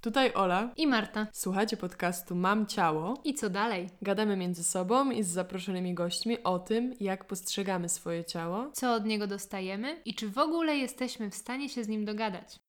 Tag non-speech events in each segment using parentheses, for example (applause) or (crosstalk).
Tutaj Ola. I Marta. Słuchajcie podcastu Mam Ciało. I co dalej? Gadamy między sobą i z zaproszonymi gośćmi o tym, jak postrzegamy swoje ciało. Co od niego dostajemy i czy w ogóle jesteśmy w stanie się z nim dogadać.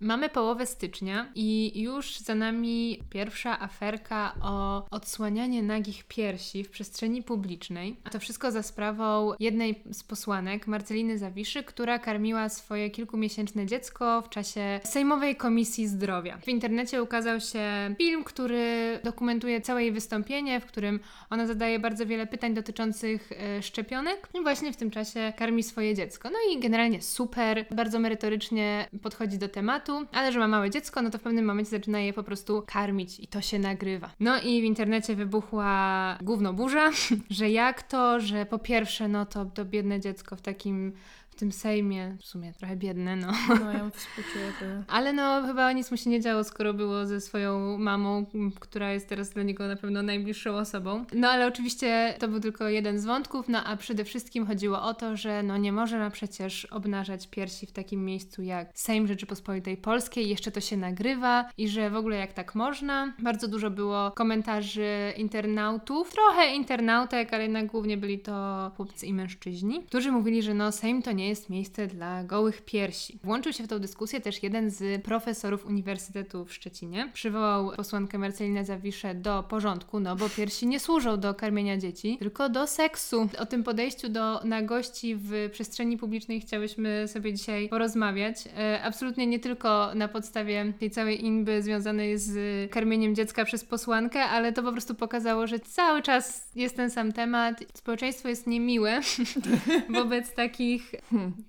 Mamy połowę stycznia i już za nami pierwsza aferka o odsłanianie nagich piersi w przestrzeni publicznej. A to wszystko za sprawą jednej z posłanek, Marceliny Zawiszy, która karmiła swoje kilkumiesięczne dziecko w czasie Sejmowej Komisji Zdrowia. W internecie ukazał się film, który dokumentuje całe jej wystąpienie, w którym ona zadaje bardzo wiele pytań dotyczących e, szczepionek i właśnie w tym czasie karmi swoje dziecko. No i generalnie super, bardzo merytorycznie podchodzi do tematu ale że ma małe dziecko, no to w pewnym momencie zaczyna je po prostu karmić i to się nagrywa. No i w internecie wybuchła gówno burza, (laughs) że jak to, że po pierwsze, no to, to biedne dziecko w takim tym Sejmie, w sumie trochę biedne, no. No, ja współczuję to. (laughs) Ale no, chyba nic mu się nie działo, skoro było ze swoją mamą, która jest teraz dla niego na pewno najbliższą osobą. No, ale oczywiście to był tylko jeden z wątków, no a przede wszystkim chodziło o to, że no nie można przecież obnażać piersi w takim miejscu jak Sejm Rzeczypospolitej Polskiej, jeszcze to się nagrywa i że w ogóle jak tak można. Bardzo dużo było komentarzy internautów, trochę internautek, ale jednak głównie byli to chłopcy i mężczyźni, którzy mówili, że no Sejm to nie jest miejsce dla gołych piersi. Włączył się w tę dyskusję też jeden z profesorów Uniwersytetu w Szczecinie. Przywołał posłankę Marcelinę Zawiszę do porządku, no bo piersi nie służą do karmienia dzieci, tylko do seksu. O tym podejściu do nagości w przestrzeni publicznej chciałyśmy sobie dzisiaj porozmawiać. E, absolutnie nie tylko na podstawie tej całej inby związanej z karmieniem dziecka przez posłankę, ale to po prostu pokazało, że cały czas jest ten sam temat. Społeczeństwo jest niemiłe (laughs) wobec takich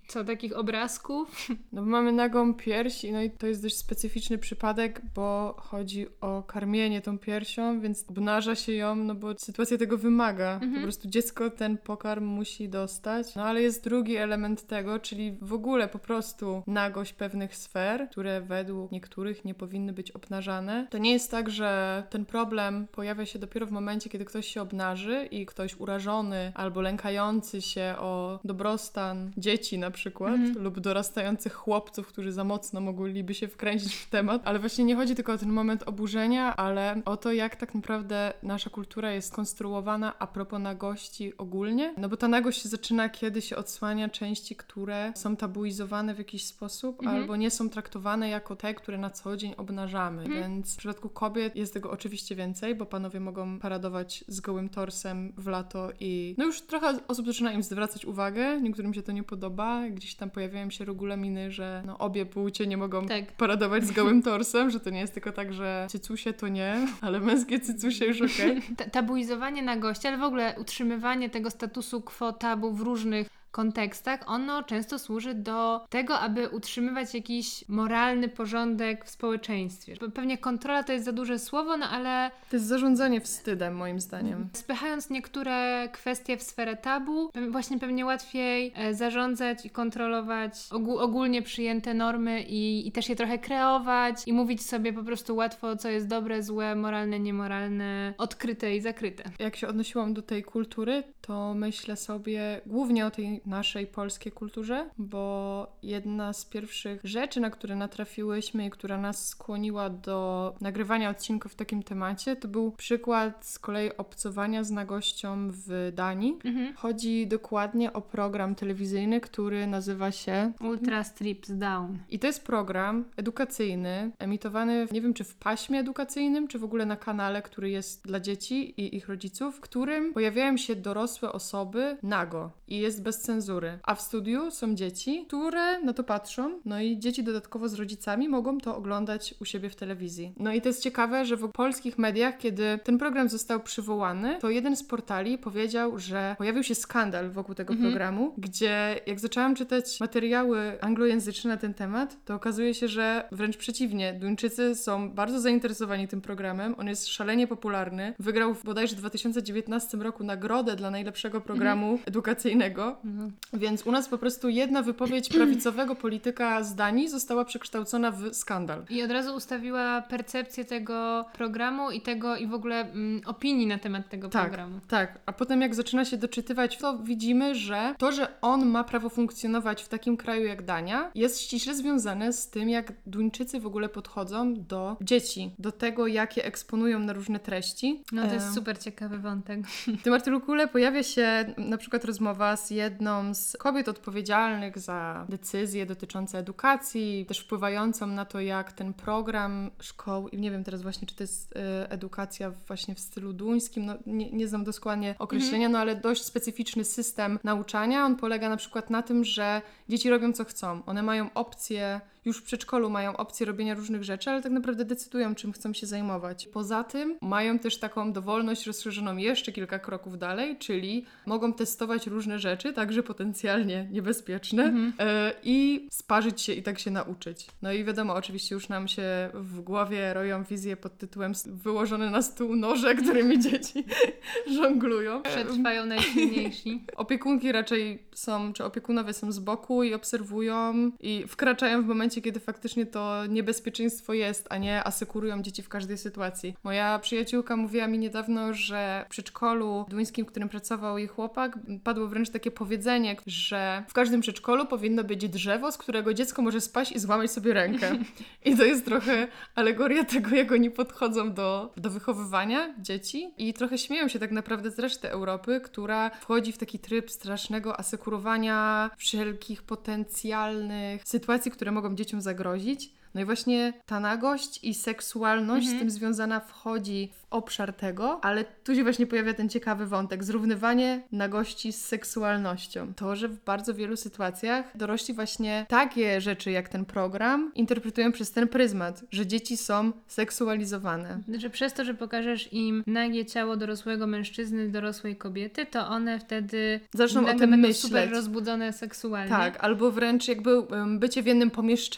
co, takich obrazków? (laughs) No bo mamy nagą pierś no i to jest dość specyficzny przypadek, bo chodzi o karmienie tą piersią, więc obnaża się ją, no bo sytuacja tego wymaga. Mhm. Po prostu dziecko ten pokarm musi dostać. No ale jest drugi element tego, czyli w ogóle po prostu nagość pewnych sfer, które według niektórych nie powinny być obnażane. To nie jest tak, że ten problem pojawia się dopiero w momencie, kiedy ktoś się obnaży i ktoś urażony albo lękający się o dobrostan dzieci dzieci na przykład mm. lub dorastających chłopców, którzy za mocno mogliby się wkręcić w temat. Ale właśnie nie chodzi tylko o ten moment oburzenia, ale o to, jak tak naprawdę nasza kultura jest konstruowana a propos nagości ogólnie. No bo ta nagość się zaczyna, kiedy się odsłania części, które są tabuizowane w jakiś sposób mm albo nie są traktowane jako te, które na co dzień obnażamy. Mm. Więc w przypadku kobiet jest tego oczywiście więcej, bo panowie mogą paradować z gołym torsem w lato i no już trochę osób zaczyna im zwracać uwagę, niektórym się to nie podoba podoba. Gdzieś tam pojawiają się regulaminy, że no, obie płcie nie mogą tak. paradować z gołym (laughs) torsem, że to nie jest tylko tak, że cycusie to nie, ale męskie cycusie już okej. (laughs) Okay. Tabuizowanie na gości, ale w ogóle utrzymywanie tego statusu quo tabu w różnych kontekstach, ono często służy do tego, aby utrzymywać jakiś moralny porządek w społeczeństwie. Pewnie kontrola to jest za duże słowo, no ale. To jest zarządzanie wstydem, moim zdaniem. Spychając niektóre kwestie w sferę tabu, właśnie pewnie łatwiej e, zarządzać i kontrolować ogólnie przyjęte normy i, i też je trochę kreować i mówić sobie po prostu łatwo, co jest dobre, złe, moralne, niemoralne, odkryte i zakryte. Jak się odnosiłam do tej kultury, to myślę sobie głównie o tej naszej polskiej kulturze, bo jedna z pierwszych rzeczy, na które natrafiłyśmy i która nas skłoniła do nagrywania odcinków w takim temacie, to był przykład z kolei obcowania z nagością w Danii. Mhm. Chodzi dokładnie o program telewizyjny, który nazywa się Ultra Strips Down. I to jest program edukacyjny, emitowany, nie wiem czy w paśmie edukacyjnym, czy w ogóle na kanale, który jest dla dzieci i ich rodziców, w którym pojawiają się dorosłe osoby nago i jest bez cenzury. A w studiu są dzieci, które na to patrzą, no i dzieci dodatkowo z rodzicami mogą to oglądać u siebie w telewizji. No i to jest ciekawe, że w polskich mediach, kiedy ten program został przywołany, to jeden z portali powiedział, że pojawił się skandal wokół tego mhm. programu, gdzie jak zaczęłam czytać materiały anglojęzyczne na ten temat, to okazuje się, że wręcz przeciwnie, Duńczycy są bardzo zainteresowani tym programem. On jest szalenie popularny. Wygrał w bodajże 2019 roku nagrodę dla najlepszego programu mhm. edukacyjnego. Mhm No. Więc u nas po prostu jedna wypowiedź (clears throat) prawicowego polityka z Danii została przekształcona w skandal. I od razu ustawiła percepcję tego programu i tego i w ogóle mm, opinii na temat tego Tak, programu. tak. A potem jak zaczyna się doczytywać, to widzimy, że to, że on ma prawo funkcjonować w takim kraju jak Dania, jest ściśle związane z tym, jak Duńczycy w ogóle podchodzą do dzieci, do tego, jakie eksponują na różne treści. No to jest super ciekawy wątek. W tym artykule pojawia się na przykład rozmowa z jedną z kobiet odpowiedzialnych za decyzje dotyczące edukacji, też wpływającą na to, jak ten program szkoł, i nie wiem teraz właśnie, czy to jest e, edukacja właśnie w stylu duńskim, no nie, nie znam dokładnie określenia, no ale dość specyficzny system nauczania. On polega na przykład na tym, że dzieci robią co chcą. One mają opcję już w przedszkolu mają opcję robienia różnych rzeczy, ale tak naprawdę decydują, czym chcą się zajmować. Poza tym mają też taką dowolność rozszerzoną jeszcze kilka kroków dalej, czyli mogą testować różne rzeczy, także potencjalnie niebezpieczne, e, i sparzyć się i tak się nauczyć. No i wiadomo, oczywiście już nam się w głowie roją wizje pod tytułem wyłożone na stół noże, którymi (laughs) dzieci (laughs) żonglują. Przetrwają najsilniejsi. (laughs) Opiekunki raczej są, czy opiekunowie są z boku i obserwują i wkraczają w momencie, kiedy faktycznie to niebezpieczeństwo jest, a nie asekurują dzieci w każdej sytuacji. Moja przyjaciółka mówiła mi niedawno, że w przedszkolu duńskim, w którym pracował jej chłopak, padło wręcz takie powiedzenie, że w każdym przedszkolu powinno być drzewo, z którego dziecko może spaść i złamać sobie rękę. (laughs) I to jest trochę alegoria tego, jak oni podchodzą do, do wychowywania dzieci i trochę śmieją się tak naprawdę z reszty Europy, która wchodzi w taki tryb strasznego asekurowania wszelkich potencjalnych sytuacji, które mogą dzieciom zagrozić. No i właśnie ta nagość i seksualność z tym związana wchodzi w obszar tego, ale tu się właśnie pojawia ten ciekawy wątek, zrównywanie nagości z seksualnością. To, że w bardzo wielu sytuacjach dorośli właśnie takie rzeczy jak ten program interpretują przez ten pryzmat, że dzieci są seksualizowane. Że przez to, że pokażesz im nagie ciało dorosłego mężczyzny, dorosłej kobiety, to one wtedy Zaczną o tym myśleć. super rozbudzone seksualnie. Tak, albo wręcz jakby bycie w jednym pomieszczeniu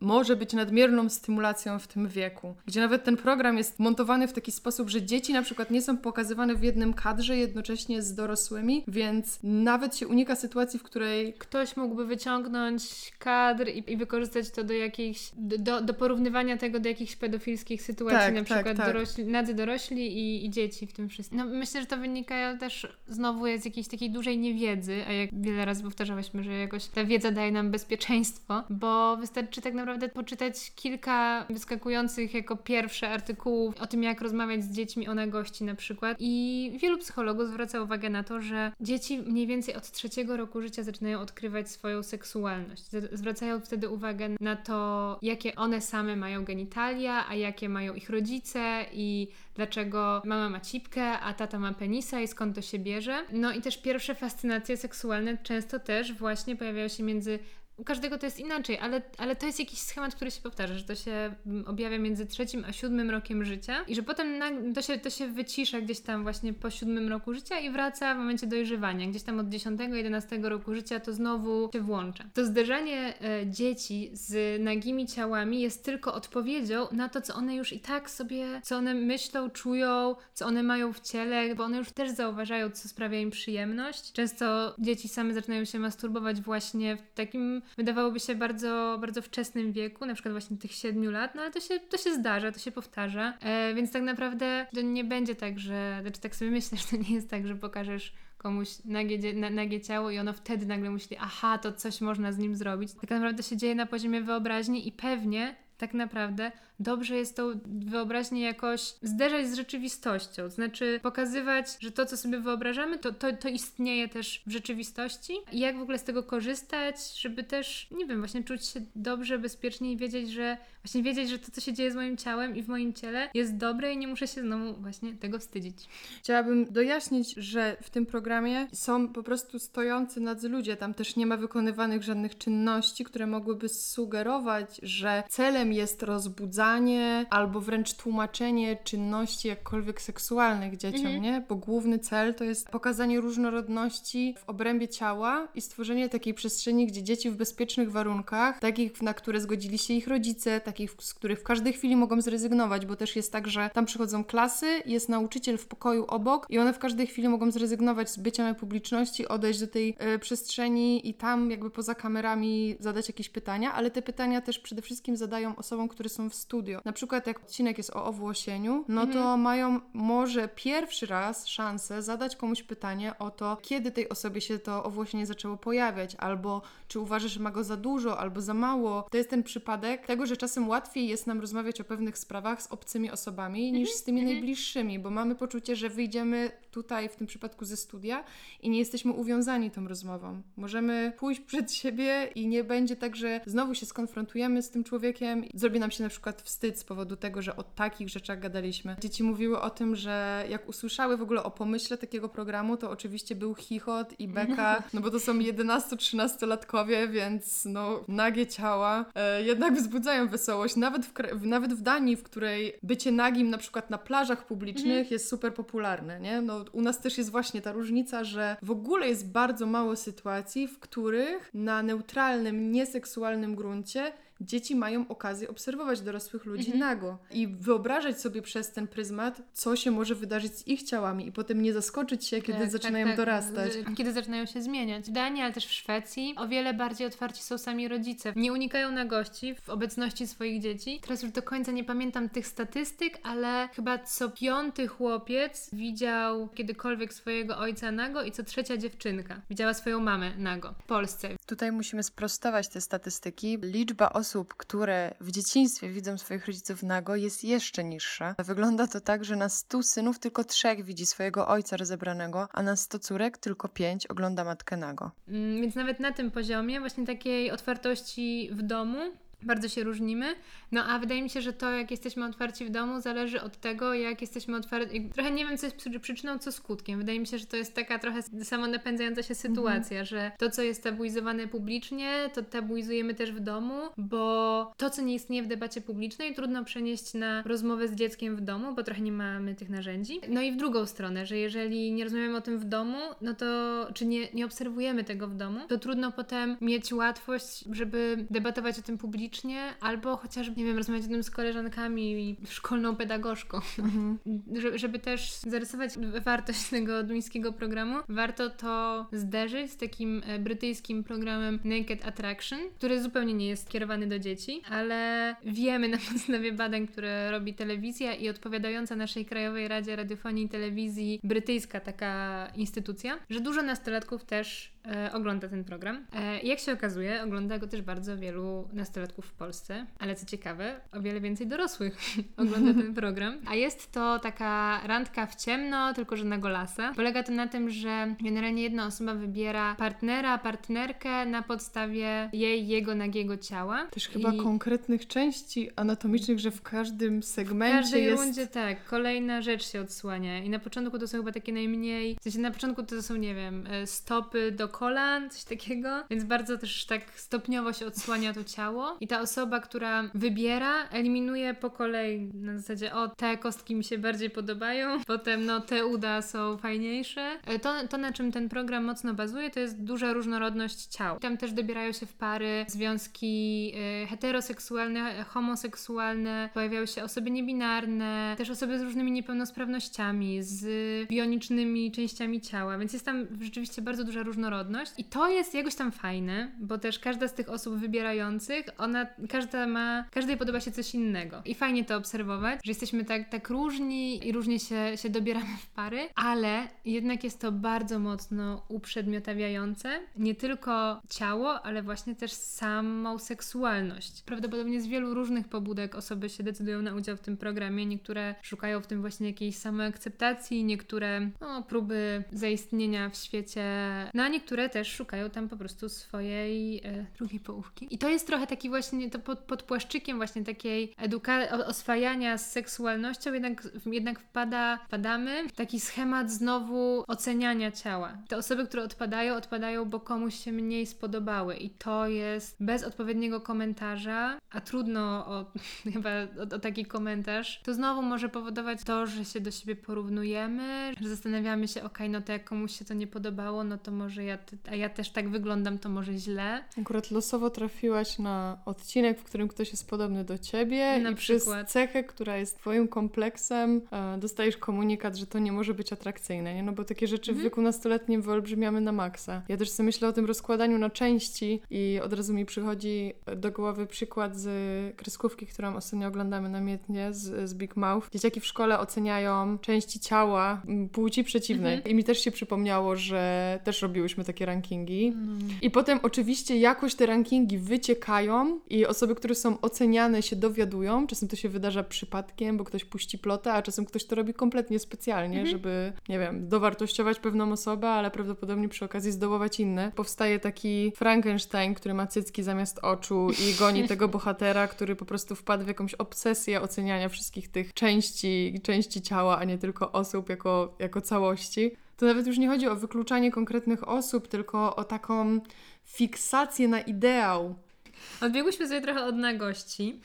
może być nadmierną stymulacją w tym wieku. Gdzie nawet ten program jest montowany w taki sposób, że dzieci na przykład nie są pokazywane w jednym kadrze jednocześnie z dorosłymi, więc nawet się unika sytuacji, w której Ktoś mógłby wyciągnąć kadr i, i wykorzystać to do jakichś, do, do porównywania tego do jakichś pedofilskich sytuacji, Tak, na tak, przykład tak. dorośli, nadzy dorośli i, i dzieci w tym wszystkim. No, myślę, że to wynika też znowu z jakiejś takiej dużej niewiedzy, a jak wiele razy powtarzałyśmy, że jakoś ta wiedza daje nam bezpieczeństwo, bo wystarczy tak naprawdę poczytać kilka wyskakujących jako pierwsze artykułów o tym, jak rozmawiać z dziećmi o nagości na przykład i wielu psychologów zwraca uwagę na to, że dzieci mniej więcej od trzeciego roku życia zaczynają odkrywać swoją seksualność. Zwracają wtedy uwagę na to, jakie one same mają genitalia, a jakie mają ich rodzice i dlaczego mama ma cipkę, a tata ma penisa i skąd to się bierze. No i też pierwsze fascynacje seksualne często też właśnie pojawiają się między u każdego to jest inaczej, ale, ale to jest jakiś schemat, który się powtarza, że to się mm, objawia między trzecim a siódmym rokiem życia i że potem na, to, się, to się wycisza gdzieś tam właśnie po siódmym roku życia i wraca w momencie dojrzewania. Gdzieś tam od 10-11 roku życia to znowu się włącza. To zderzanie e, dzieci z nagimi ciałami jest tylko odpowiedzią na to, co one już i tak sobie, co one myślą, czują, co one mają w ciele, bo one już też zauważają, co sprawia im przyjemność. Często dzieci same zaczynają się masturbować właśnie w takim, wydawałoby się, bardzo, bardzo wczesnym wieku, na przykład właśnie tych 7 lat, no ale to się, to się zdarza, to się powtarza, e, więc tak naprawdę to nie będzie tak, że, znaczy tak sobie myślę, (laughs) że to nie jest tak, że pokażesz komuś nagie, nagie ciało i ono wtedy nagle myśli, aha, to coś można z nim zrobić. Tak naprawdę się dzieje na poziomie wyobraźni i pewnie tak naprawdę dobrze jest tą wyobraźnię jakoś zderzać z rzeczywistością. Znaczy pokazywać, że to, co sobie wyobrażamy, to, to, to istnieje też w rzeczywistości i jak w ogóle z tego korzystać, żeby też, nie wiem, właśnie czuć się dobrze, bezpiecznie i wiedzieć, że właśnie wiedzieć, że to, co się dzieje z moim ciałem i w moim ciele jest dobre i nie muszę się znowu właśnie tego wstydzić. Chciałabym dojaśnić, że w tym programie są po prostu stojący nadzy ludzie. Tam też nie ma wykonywanych żadnych czynności, które mogłyby sugerować, że celem jest rozbudzanie albo wręcz tłumaczenie czynności jakkolwiek seksualnych dzieciom, Mhm. nie? Bo główny cel to jest pokazanie różnorodności w obrębie ciała i stworzenie takiej przestrzeni, gdzie dzieci w bezpiecznych warunkach, takich, na które zgodzili się ich rodzice, takich, z których w każdej chwili mogą zrezygnować, bo też jest tak, że tam przychodzą klasy, jest nauczyciel w pokoju obok i one w każdej chwili mogą zrezygnować z bycia na publiczności, odejść do tej e, przestrzeni i tam jakby poza kamerami zadać jakieś pytania, ale te pytania też przede wszystkim zadają osobom, które są w studio. Na przykład jak odcinek jest o owłosieniu, no to mają może pierwszy raz szansę zadać komuś pytanie o to, kiedy tej osobie się to owłosienie zaczęło pojawiać, albo czy uważa, że ma go za dużo, albo za mało. To jest ten przypadek tego, że czasem łatwiej jest nam rozmawiać o pewnych sprawach z obcymi osobami niż z tymi najbliższymi, bo mamy poczucie, że wyjdziemy tutaj w tym przypadku ze studia i nie jesteśmy uwiązani tą rozmową. Możemy pójść przed siebie i nie będzie tak, że znowu się skonfrontujemy z tym człowiekiem i zrobi nam się na przykład wstyd z powodu tego, że o takich rzeczach gadaliśmy. Dzieci mówiły o tym, że jak usłyszały w ogóle o pomyśle takiego programu, to oczywiście był chichot i beka, (laughs) no bo to są 11-13-latkowie, więc no nagie ciała e, jednak wzbudzają wesołość. Nawet w, nawet w Danii, w której bycie nagim na przykład na plażach publicznych jest super popularne, nie? No u nas też jest właśnie ta różnica, że w ogóle jest bardzo mało sytuacji, w których na neutralnym, nieseksualnym gruncie dzieci mają okazję obserwować dorosłych ludzi nago i wyobrażać sobie przez ten pryzmat, co się może wydarzyć z ich ciałami i potem nie zaskoczyć się, kiedy Tak, zaczynają tak, tak. dorastać. Kiedy zaczynają się zmieniać. W Danii, ale też w Szwecji o wiele bardziej otwarci są sami rodzice. Nie unikają na gości w obecności swoich dzieci. Teraz już do końca nie pamiętam tych statystyk, ale chyba co piąty chłopiec widział kiedykolwiek swojego ojca nago i co trzecia dziewczynka widziała swoją mamę nago w Polsce. Tutaj musimy sprostować te statystyki. Liczba osób, które w dzieciństwie widzą swoich rodziców nago, jest jeszcze niższa. Wygląda to tak, że na 100 synów tylko trzech widzi swojego ojca rozebranego, a na 100 córek tylko pięć ogląda matkę nago. Mm, Więc nawet na tym poziomie, właśnie takiej otwartości w domu, bardzo się różnimy. No a wydaje mi się, że to, jak jesteśmy otwarci w domu, zależy od tego, jak jesteśmy otwarci. Trochę nie wiem, co jest przy- przyczyną, co skutkiem. Wydaje mi się, że to jest taka trochę samonapędzająca się sytuacja, że to, co jest tabuizowane publicznie, to tabuizujemy też w domu, bo to, co nie istnieje w debacie publicznej, trudno przenieść na rozmowę z dzieckiem w domu, bo trochę nie mamy tych narzędzi. No i w drugą stronę, że jeżeli nie rozmawiamy o tym w domu, no to czy nie, nie obserwujemy tego w domu, to trudno potem mieć łatwość, żeby debatować o tym publicznie, albo chociażby, nie wiem, rozmawiać o tym z koleżankami i szkolną pedagogzką. Że, żeby też zarysować wartość tego duńskiego programu, warto to zderzyć z takim e, brytyjskim programem Naked Attraction, który zupełnie nie jest kierowany do dzieci, ale wiemy na podstawie badań, które robi telewizja i odpowiadająca naszej Krajowej Radzie Radiofonii i Telewizji brytyjska taka instytucja, że dużo nastolatków też e, ogląda ten program. E, jak się okazuje, ogląda go też bardzo wielu nastolatków w Polsce, ale co ciekawe, o wiele więcej dorosłych (laughs) ogląda ten program. A jest to taka randka w ciemno, tylko że na golasa. Polega to na tym, że generalnie jedna osoba wybiera partnera, partnerkę na podstawie jej, jego nagiego ciała. Też chyba I- konkretnych części anatomicznych, że w każdym w segmencie każdej jest... rundzie tak, kolejna rzecz się odsłania i na początku to są chyba takie najmniej, w sensie na początku to są, nie wiem, e, stopy do kolan, coś takiego, więc bardzo też tak stopniowo się odsłania to ciało i ta osoba, która wybiera, eliminuje po kolei na zasadzie, o te kostki mi się bardziej podobają, (laughs) potem no te uda są fajniejsze. E, To, to na czym ten program mocno bazuje, to jest duża różnorodność ciał. Tam też dobierają się w pary związki e, heteroseksualne, homoseksualne, pojawiają się osoby niebinarne, też osoby z różnymi niepełnosprawnościami, z bionicznymi częściami ciała, więc jest tam rzeczywiście bardzo duża różnorodność i to jest jakoś tam fajne, bo też każda z tych osób wybierających, ona, każda ma, każdej podoba się coś innego i fajnie to obserwować, że jesteśmy tak, tak różni i różnie się, się dobieramy w pary, ale jednak jest to bardzo mocno uprzedmiotawiające nie tylko ciało, ale właśnie też samą seksualność. Prawdopodobnie z wielu różnych pobudek osoby się decydują na udział w tym programie. Niektóre szukają w tym właśnie jakiejś samoakceptacji, niektóre no, próby zaistnienia w świecie, no a niektóre które też szukają tam po prostu swojej e, drugiej połówki. I to jest trochę taki właśnie, to pod, pod płaszczykiem właśnie takiej edukacji, oswajania z seksualnością, jednak, jednak wpada, wpadamy w taki schemat znowu oceniania ciała. Te osoby, które odpadają, odpadają, bo komuś się mniej spodobały i to jest bez odpowiedniego komentarza, a trudno o, (laughs) chyba o, o taki komentarz, to znowu może powodować to, że się do siebie porównujemy, że zastanawiamy się, ok, no to jak komuś się to nie podobało, no to może ja, a ja też tak wyglądam, to może źle. Akurat losowo trafiłaś na odcinek, w którym ktoś jest podobny do ciebie Na i przykład. przez cechę, która jest twoim kompleksem, e, dostajesz komunikat, że to nie może być atrakcyjne, nie? No bo takie rzeczy w Mhm. wieku nastoletnim wyolbrzymiamy na maksa. Ja też sobie myślę o tym rozkładaniu na części i od razu mi przychodzi do głowy przykład z kreskówki, którą ostatnio oglądamy namiętnie, z, z Big Mouth. Dzieciaki w szkole oceniają części ciała płci przeciwnej. Mhm. I mi też się przypomniało, że też robiłyśmy takie rankingi. No. I potem oczywiście jakoś te rankingi wyciekają i osoby, które są oceniane się dowiadują. Czasem to się wydarza przypadkiem, bo ktoś puści plotę, a czasem ktoś to robi kompletnie specjalnie, Mhm. żeby, nie wiem, dowartościować pewną osobę, ale prawdopodobnie przy okazji zdołować inne. Powstaje taki Frankenstein, który ma cycki zamiast oczu i goni (laughs) tego bohatera, który po prostu wpadł w jakąś obsesję oceniania wszystkich tych części, części ciała, a nie tylko osób jako, jako całości. To nawet już nie chodzi o wykluczanie konkretnych osób, tylko o taką fiksację na ideał. Odbiegłyśmy sobie trochę od nagości.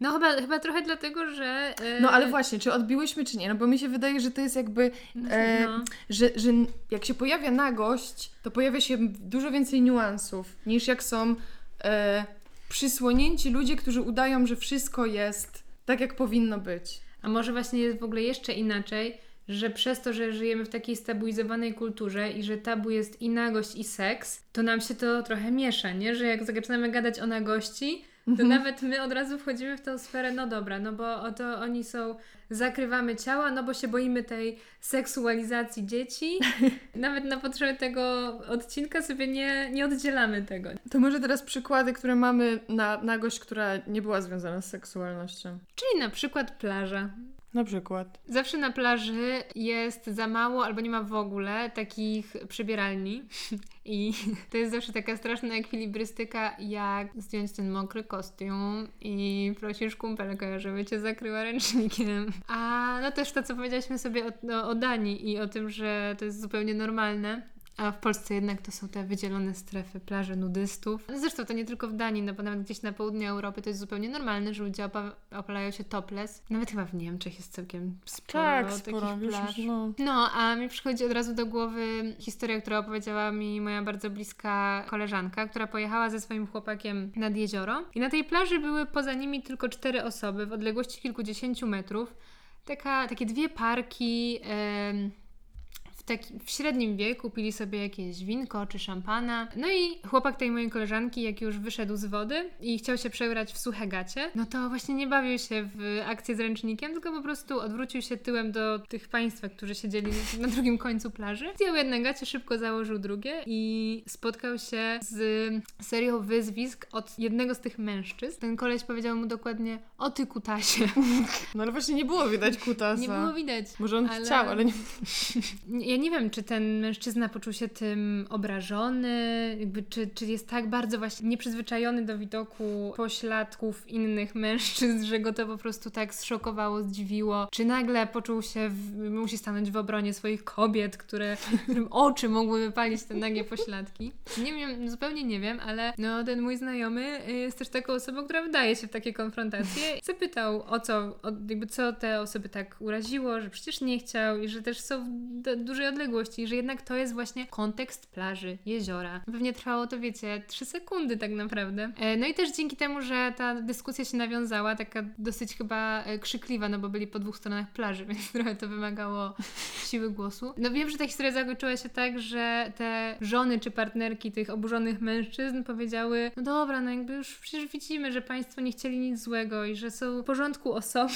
No chyba, chyba trochę dlatego, że... e, No ale właśnie, czy odbiłyśmy, czy nie? No bo mi się wydaje, że to jest jakby, e, no. że, że jak się pojawia nagość, to pojawia się dużo więcej niuansów, niż jak są e, przysłonięci ludzie, którzy udają, że wszystko jest tak, jak powinno być. A może właśnie jest w ogóle jeszcze inaczej, że przez to, że żyjemy w takiej stabilizowanej kulturze i że tabu jest i nagość, i seks, to nam się to trochę miesza, nie? Że jak zaczynamy gadać o nagości, to nawet my od razu wchodzimy w tą sferę, no dobra, no bo oto oni są, zakrywamy ciała, no bo się boimy tej seksualizacji dzieci. (laughs) Nawet na potrzeby tego odcinka sobie nie, nie oddzielamy tego. To może teraz przykłady, które mamy na nagość, która nie była związana z seksualnością. Czyli na przykład plaża. Na przykład. Zawsze na plaży jest za mało albo nie ma w ogóle takich przybieralni. (laughs) I (laughs) to jest zawsze taka straszna ekwilibrystyka, jak zdjąć ten mokry kostium i prosisz kumpelkę, żeby cię zakryła ręcznikiem. A no też to, co powiedzieliśmy sobie o, o, o Danii i o tym, że to jest zupełnie normalne. A w Polsce jednak to są te wydzielone strefy, plaże nudystów. Zresztą to nie tylko w Danii, no bo nawet gdzieś na południu Europy to jest zupełnie normalne, że ludzie opa- opalają się topless. Nawet chyba w Niemczech jest całkiem sporo Tak, sporo. takich plaż. no. No, a mi przychodzi od razu do głowy historia, którą opowiedziała mi moja bardzo bliska koleżanka, która pojechała ze swoim chłopakiem nad jezioro. I na tej plaży były poza nimi tylko cztery osoby w odległości kilkudziesięciu metrów. Taka, takie dwie parki. em, w, taki, w średnim wieku pili sobie jakieś winko czy szampana. No i chłopak tej mojej koleżanki, jak już wyszedł z wody i chciał się przebrać w suche gacie, no to właśnie nie bawił się w akcję z ręcznikiem, tylko po prostu odwrócił się tyłem do tych państwa, którzy siedzieli na drugim końcu plaży. Zdjął jedne gacie, szybko założył drugie i spotkał się z serią wyzwisk od jednego z tych mężczyzn. Ten koleś powiedział mu dokładnie, o ty kutasie. (laughs) no ale właśnie nie było widać kutasa. Nie było widać. Może on ale- chciał, ale nie. (laughs) Ja nie wiem, czy ten mężczyzna poczuł się tym obrażony, jakby, czy, czy jest tak bardzo właśnie nieprzyzwyczajony do widoku pośladków innych mężczyzn, że go to po prostu tak zszokowało, zdziwiło, czy nagle poczuł się, w, musi stanąć w obronie swoich kobiet, które, którym oczy mogły wypalić te nagie pośladki. Nie wiem, zupełnie nie wiem, ale no, ten mój znajomy y, jest też taką osobą, która wydaje się w takie konfrontacje. Zapytał o co, o, jakby co te osoby tak uraziło, że przecież nie chciał i że też są w d- dużej odległości, że jednak to jest właśnie kontekst plaży, jeziora. Pewnie trwało to, wiecie, trzy sekundy tak naprawdę. E, No i też dzięki temu, że ta dyskusja się nawiązała, taka dosyć chyba e, krzykliwa, no bo byli po dwóch stronach plaży, (laughs) więc trochę to wymagało siły głosu. No wiem, że ta historia zakończyła się tak, że te żony czy partnerki tych oburzonych mężczyzn powiedziały, no dobra, no jakby już przecież widzimy, że państwo nie chcieli nic złego i że są w porządku osoby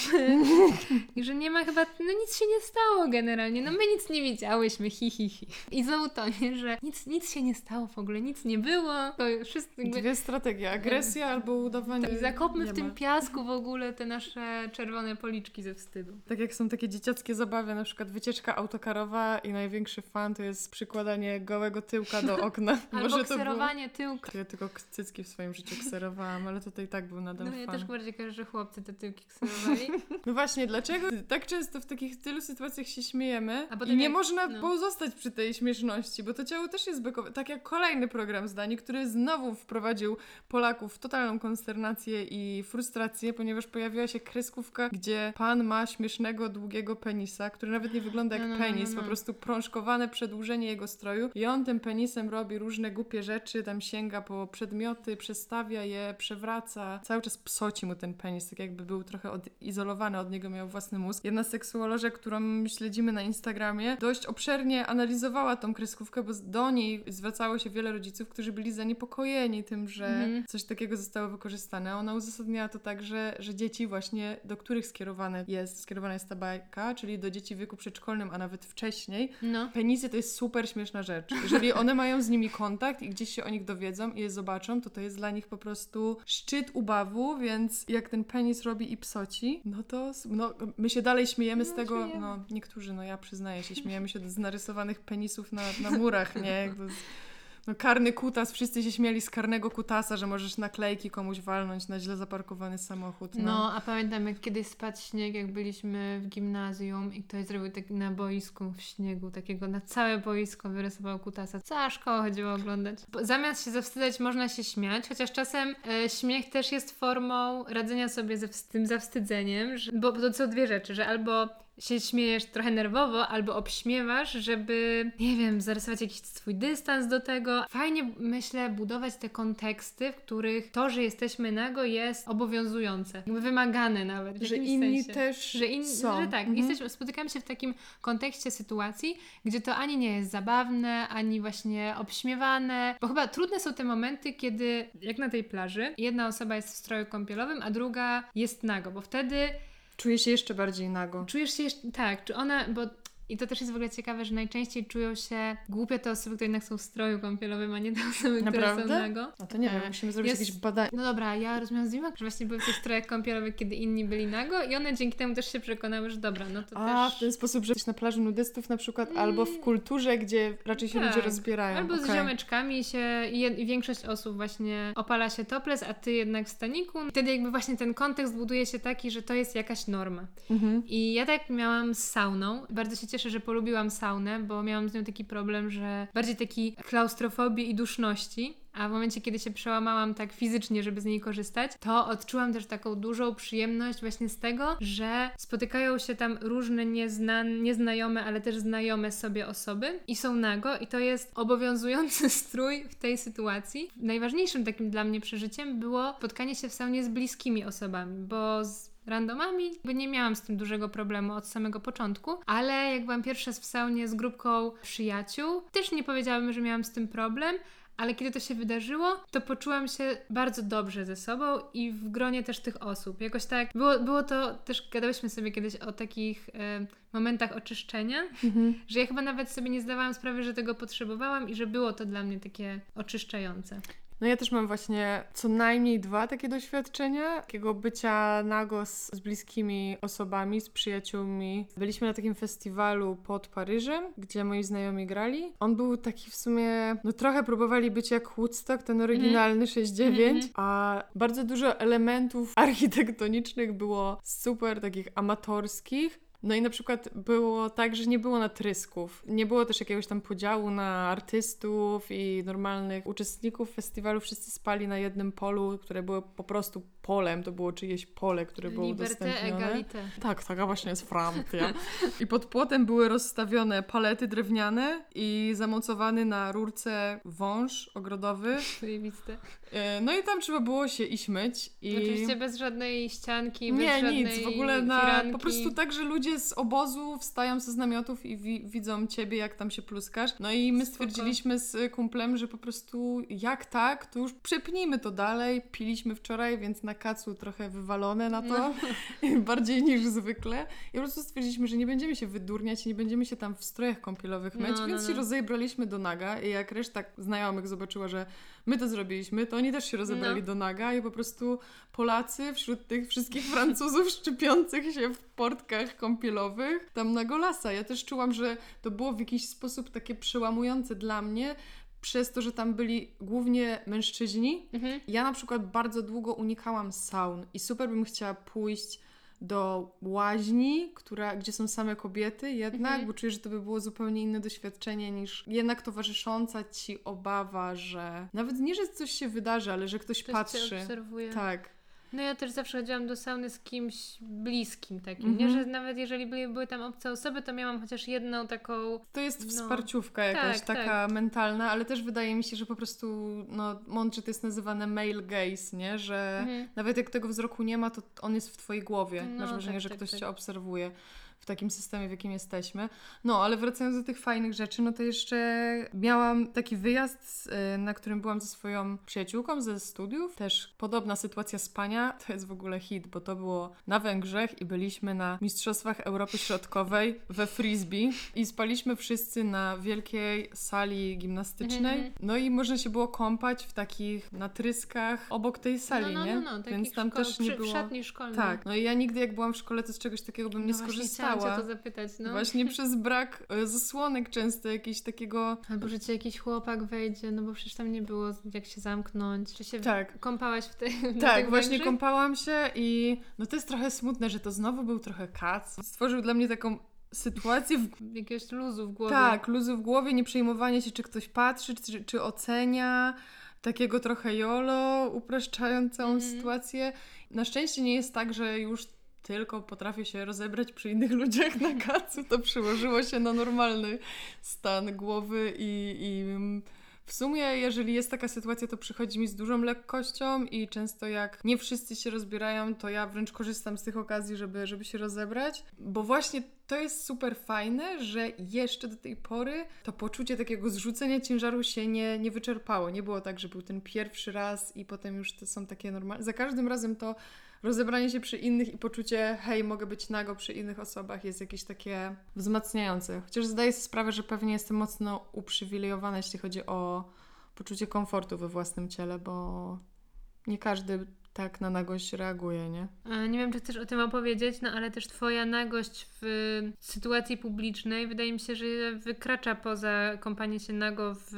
(laughs) i że nie ma chyba, no nic się nie stało generalnie, no my nic nie widziały. Chciałyśmy, hi, hi, hi. I znowu to, nie, że nic, nic się nie stało w ogóle, nic nie było. To wszystko jakby... Dwie strategie, agresja albo udawanie. Tak, zakopmy w tym piasku w ogóle te nasze czerwone policzki ze wstydu. Tak jak są takie dzieciackie zabawy, na przykład wycieczka autokarowa i największy fan to jest przykładanie gołego tyłka do (laughs) okna. Albo było... kserowanie tyłka. Ja tylko cycki w swoim życiu kserowałam, ale i tak był nadal No ja fan. też bardziej kojarzę, że chłopcy te tyłki kserowali. (laughs) No właśnie, dlaczego tak często w takich tylu sytuacjach się śmiejemy A potem i nie jak- można no. pozostać przy tej śmieszności, bo to ciało też jest bekowe. Tak jak kolejny program zdani, który znowu wprowadził Polaków w totalną konsternację i frustrację, ponieważ pojawiła się kreskówka, gdzie pan ma śmiesznego, długiego penisa, który nawet nie wygląda jak No, no, no, penis, no, no. po prostu prążkowane przedłużenie jego stroju i on tym penisem robi różne głupie rzeczy, tam sięga po przedmioty, przestawia je, przewraca, cały czas psoci mu ten penis, tak jakby był trochę odizolowany od niego, miał własny mózg. Jedna seksuolożka, którą śledzimy na Instagramie, dość obszernie analizowała tą kreskówkę, bo do niej zwracało się wiele rodziców, którzy byli zaniepokojeni tym, że Mhm. coś takiego zostało wykorzystane. Ona uzasadniała to tak, że, że dzieci właśnie, do których skierowane jest, skierowana jest ta bajka, czyli do dzieci w wieku przedszkolnym, a nawet wcześniej, No. Penisy to jest super śmieszna rzecz. Jeżeli one mają z nimi kontakt i gdzieś się o nich dowiedzą i je zobaczą, to to jest dla nich po prostu szczyt ubawu, więc jak ten penis robi i psoci, no to no, my się dalej śmiejemy z No, tego, śmiejemy. no niektórzy, no ja przyznaję się, śmiejemy się (laughs) z narysowanych penisów na, na murach, nie? Jakby z- No karny kutas, wszyscy się śmieli z karnego kutasa, że możesz naklejki komuś walnąć na źle zaparkowany samochód. No. No, a pamiętam jak kiedyś spadł śnieg, jak byliśmy w gimnazjum i ktoś zrobił tak na boisku w śniegu, takiego na całe boisko wyrysował kutasa. Cała szkoła chodziła oglądać. Bo Zamiast się zawstydzać, można się śmiać, chociaż czasem e, śmiech też jest formą radzenia sobie ze z tym zawstydzeniem, że, bo to są dwie rzeczy, że albo się śmiejesz trochę nerwowo, albo obśmiewasz, żeby, nie wiem, zarysować jakiś swój dystans do tego. Fajnie, myślę, budować te konteksty, w których to, że jesteśmy nago jest obowiązujące, jakby wymagane nawet. Że inni sensie. też Że, in, są. że tak, Mhm. jesteśmy, spotykamy się w takim kontekście sytuacji, gdzie to ani nie jest zabawne, ani właśnie obśmiewane, bo chyba trudne są te momenty, kiedy, jak na tej plaży, jedna osoba jest w stroju kąpielowym, a druga jest nago, bo wtedy Czuję się jeszcze bardziej nago. czujesz się jeszcze, tak, czy ona, bo i to też jest w ogóle ciekawe, że najczęściej czują się głupie te osoby, które jednak są w stroju kąpielowym, a nie te osoby, które są Naprawdę? nago. No to nie wiem, E, musimy zrobić jest- jakieś badania. No dobra, ja rozmawiam z Dimą, że właśnie były w tych strojach kąpielowych, kiedy inni byli nago i one dzięki temu też się przekonały, że dobra, no to A, też... w ten sposób, że jesteś na plaży nudystów na przykład, albo w kulturze, gdzie raczej się Tak. ludzie rozbierają. Albo z Okej. ziomeczkami się i, większość osób właśnie opala się toples, a ty jednak w staniku. Wtedy jakby właśnie ten kontekst buduje się taki, że to jest jakaś norma. Mhm. I ja tak miałam z sauną. Bardzo się cieszę, że polubiłam saunę, bo miałam z nią taki problem, że bardziej taki klaustrofobii i duszności. A w momencie, kiedy się przełamałam tak fizycznie, żeby z niej korzystać, to odczułam też taką dużą przyjemność właśnie z tego, że spotykają się tam różne niezna- nieznajome, ale też znajome sobie osoby i są nago i to jest obowiązujący (laughs) strój w tej sytuacji. Najważniejszym takim dla mnie przeżyciem było spotkanie się w saunie z bliskimi osobami, bo z randomami, bo nie miałam z tym dużego problemu od samego początku, ale jak byłam pierwsza w saunie z grupką przyjaciół, też nie powiedziałabym, że miałam z tym problem, ale kiedy to się wydarzyło, to poczułam się bardzo dobrze ze sobą i w gronie też tych osób. Jakoś tak, było, było to, też gadałyśmy sobie kiedyś o takich e, momentach oczyszczenia, Mhm. że ja chyba nawet sobie nie zdawałam sprawy, że tego potrzebowałam i że było to dla mnie takie oczyszczające. No ja też mam właśnie co najmniej dwa takie doświadczenia. Takiego bycia nago z, z bliskimi osobami, z przyjaciółmi. Byliśmy na takim festiwalu pod Paryżem, gdzie moi znajomi grali. On był taki w sumie, no trochę próbowali być jak Woodstock, ten oryginalny 69, Mhm. a bardzo dużo elementów (laughs) architektonicznych było super, takich amatorskich. No i na przykład było tak, że nie było natrysków. Nie było też jakiegoś tam podziału na artystów i normalnych uczestników festiwalu. Wszyscy spali na jednym polu, które było po prostu polem. To było czyjeś pole, które było Liberté, udostępnione. égalité. Tak, taka właśnie jest Francja. I pod płotem były rozstawione palety drewniane i zamocowany na rurce wąż ogrodowy. Zajebiste. E, No i tam trzeba było się iść myć. I... Oczywiście bez żadnej ścianki, bez Nie, żadnej nic, w ogóle na, firanki. po prostu tak, że ludzie ludzie z obozu wstają ze namiotów i wi widzą ciebie, jak tam się pluskasz. No i my stwierdziliśmy z kumplem, że po prostu jak tak, to już przepnijmy to dalej. Piliśmy wczoraj, więc na kacu trochę wywalone na to, (laughs) bardziej niż zwykle. I po prostu stwierdziliśmy, że nie będziemy się wydurniać, nie będziemy się tam w strojach kąpielowych myć, No, no, więc no. się rozebraliśmy do naga i jak reszta znajomych zobaczyła, że my to zrobiliśmy, to oni też się rozebrali No. do naga i po prostu Polacy wśród tych wszystkich (laughs) Francuzów szczypiących się w portkach kąpielowych tam na golasa. Ja też czułam, że to było w jakiś sposób takie przełamujące dla mnie, przez to, że tam byli głównie mężczyźni. Mhm. Ja na przykład bardzo długo unikałam saun i super bym chciała pójść do łaźni, która, gdzie są same kobiety jednak, Mhm. bo czuję, że to by było zupełnie inne doświadczenie niż jednak towarzysząca ci obawa, że nawet nie, że coś się wydarzy, ale że ktoś, Ktoś cię patrzy. obserwuje. Tak. No ja też zawsze chodziłam do sauny z kimś bliskim takim, Mhm. nie? Że nawet jeżeli były, były tam obce osoby, to miałam chociaż jedną taką... To jest No. wsparciówka jakaś Tak, taka mentalna, ale też wydaje mi się, że po prostu no, mądrze to jest nazywane male gaze, nie? Że Mhm. nawet jak tego wzroku nie ma, to on jest w twojej głowie. No, Masz wrażenie, tak, że tak, ktoś tak. cię obserwuje w takim systemie, w jakim jesteśmy. No, ale wracając do tych fajnych rzeczy, no to jeszcze miałam taki wyjazd, y, na którym byłam ze swoją przyjaciółką ze studiów. Też podobna sytuacja spania, (laughs) to jest w ogóle hit, bo to było na Węgrzech i byliśmy na Mistrzostwach Europy Środkowej we Frisbee i spaliśmy wszyscy na wielkiej sali gimnastycznej. Mhm. No i można się było kąpać w takich natryskach obok tej sali, no, no, nie? no, no, Więc tam też nie było... W szatni szkolnej. Tak, no i ja nigdy jak byłam w szkole, to z czegoś takiego bym nie no Właśnie skorzystała. Chciałam cię to zapytać, no. Właśnie (laughs) przez brak e, zasłonek często jakiegoś takiego... Albo że ci jakiś chłopak wejdzie, no bo przecież tam nie było jak się zamknąć. Czy się Tak. kąpałaś w, tej (laughs) Tak, właśnie kąpałam się i no to jest trochę smutne, że to znowu był trochę kac. Stworzył dla mnie taką sytuację w (laughs) Jakiegoś luzu w głowie. Tak, luzu w głowie, nie przejmowanie się, czy ktoś patrzy, czy, czy ocenia. Takiego trochę jolo, upraszczając całą Mhm. sytuację. Na szczęście nie jest tak, że już tylko potrafię się rozebrać przy innych ludziach na kacu. To przyłożyło się na normalny stan głowy i, i w sumie, jeżeli jest taka sytuacja, to przychodzi mi z dużą lekkością i często jak nie wszyscy się rozbierają, to ja wręcz korzystam z tych okazji, żeby, żeby się rozebrać, bo właśnie to jest super fajne, że jeszcze do tej pory to poczucie takiego zrzucenia ciężaru się nie, nie wyczerpało. Nie było tak, że był ten pierwszy raz i potem już to są takie normalne. Za każdym razem to rozebranie się przy innych i poczucie, hej, mogę być nago przy innych osobach jest jakieś takie wzmacniające. Chociaż zdaję sobie sprawę, że pewnie jestem mocno uprzywilejowana, jeśli chodzi o poczucie komfortu we własnym ciele, bo nie każdy tak na nagość reaguje, nie? Nie wiem, czy chcesz o tym opowiedzieć, no ale też Twoja nagość w sytuacji publicznej wydaje mi się, że wykracza poza kąpanie się nago w,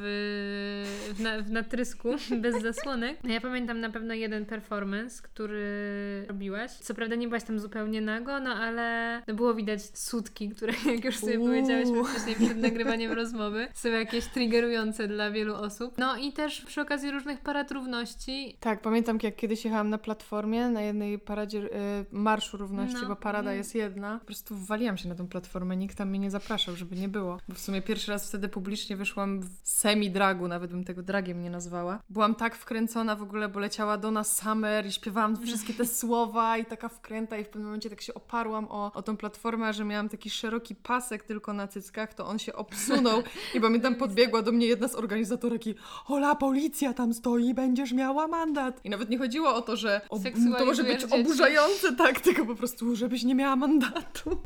w, na, w natrysku (laughs) bez zasłonek. Ja pamiętam na pewno jeden performance, który robiłaś. Co prawda nie byłaś tam zupełnie nago, no ale no było widać sutki, które (laughs) jak już sobie Uuu. powiedziałyśmy wcześniej przed nagrywaniem rozmowy, są jakieś triggerujące dla wielu osób. No i też przy okazji różnych parad równości Tak, pamiętam jak kiedyś jechałam na platformie, na jednej paradzie y, Marszu Równości, No, bo parada mm. jest jedna. Po prostu wwaliłam się na tą platformę, nikt tam mnie nie zapraszał, żeby nie było. Bo w sumie pierwszy raz wtedy publicznie wyszłam w semi-dragu, nawet bym tego dragiem nie nazwała. Byłam tak wkręcona w ogóle, bo leciała Donna Summer i śpiewałam wszystkie te (laughs) słowa i taka wkręta i w pewnym momencie tak się oparłam o, o tą platformę, że miałam taki szeroki pasek tylko na cyckach, to on się obsunął (laughs) i pamiętam podbiegła do mnie jedna z organizatorek i Ola, policja tam stoi, będziesz miała mandat. I nawet nie chodziło o to, że ob- to może być dzieci. oburzające, tak, tylko po prostu, żebyś nie miała mandatu.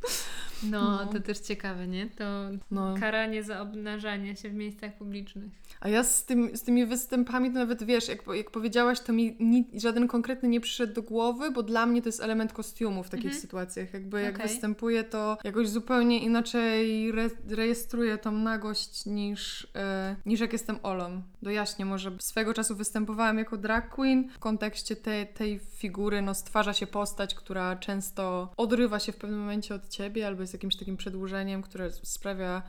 No, No. to też ciekawe, nie? To No. karanie za obnażanie się w miejscach publicznych. A ja z, tym, z tymi występami, to nawet wiesz, jak, jak powiedziałaś, to mi ni, żaden konkretny nie przyszedł do głowy, bo dla mnie to jest element kostiumu w takich Mhm. sytuacjach. Jakby jak Okej. występuję, to jakoś zupełnie inaczej re, rejestruję tą nagość niż, e, niż jak jestem Olą. Dojaśnię, może swego czasu występowałam jako drag queen. W kontekście te, tej figury no, stwarza się postać, która często odrywa się w pewnym momencie od ciebie albo jest jakimś takim przedłużeniem, które sprawia,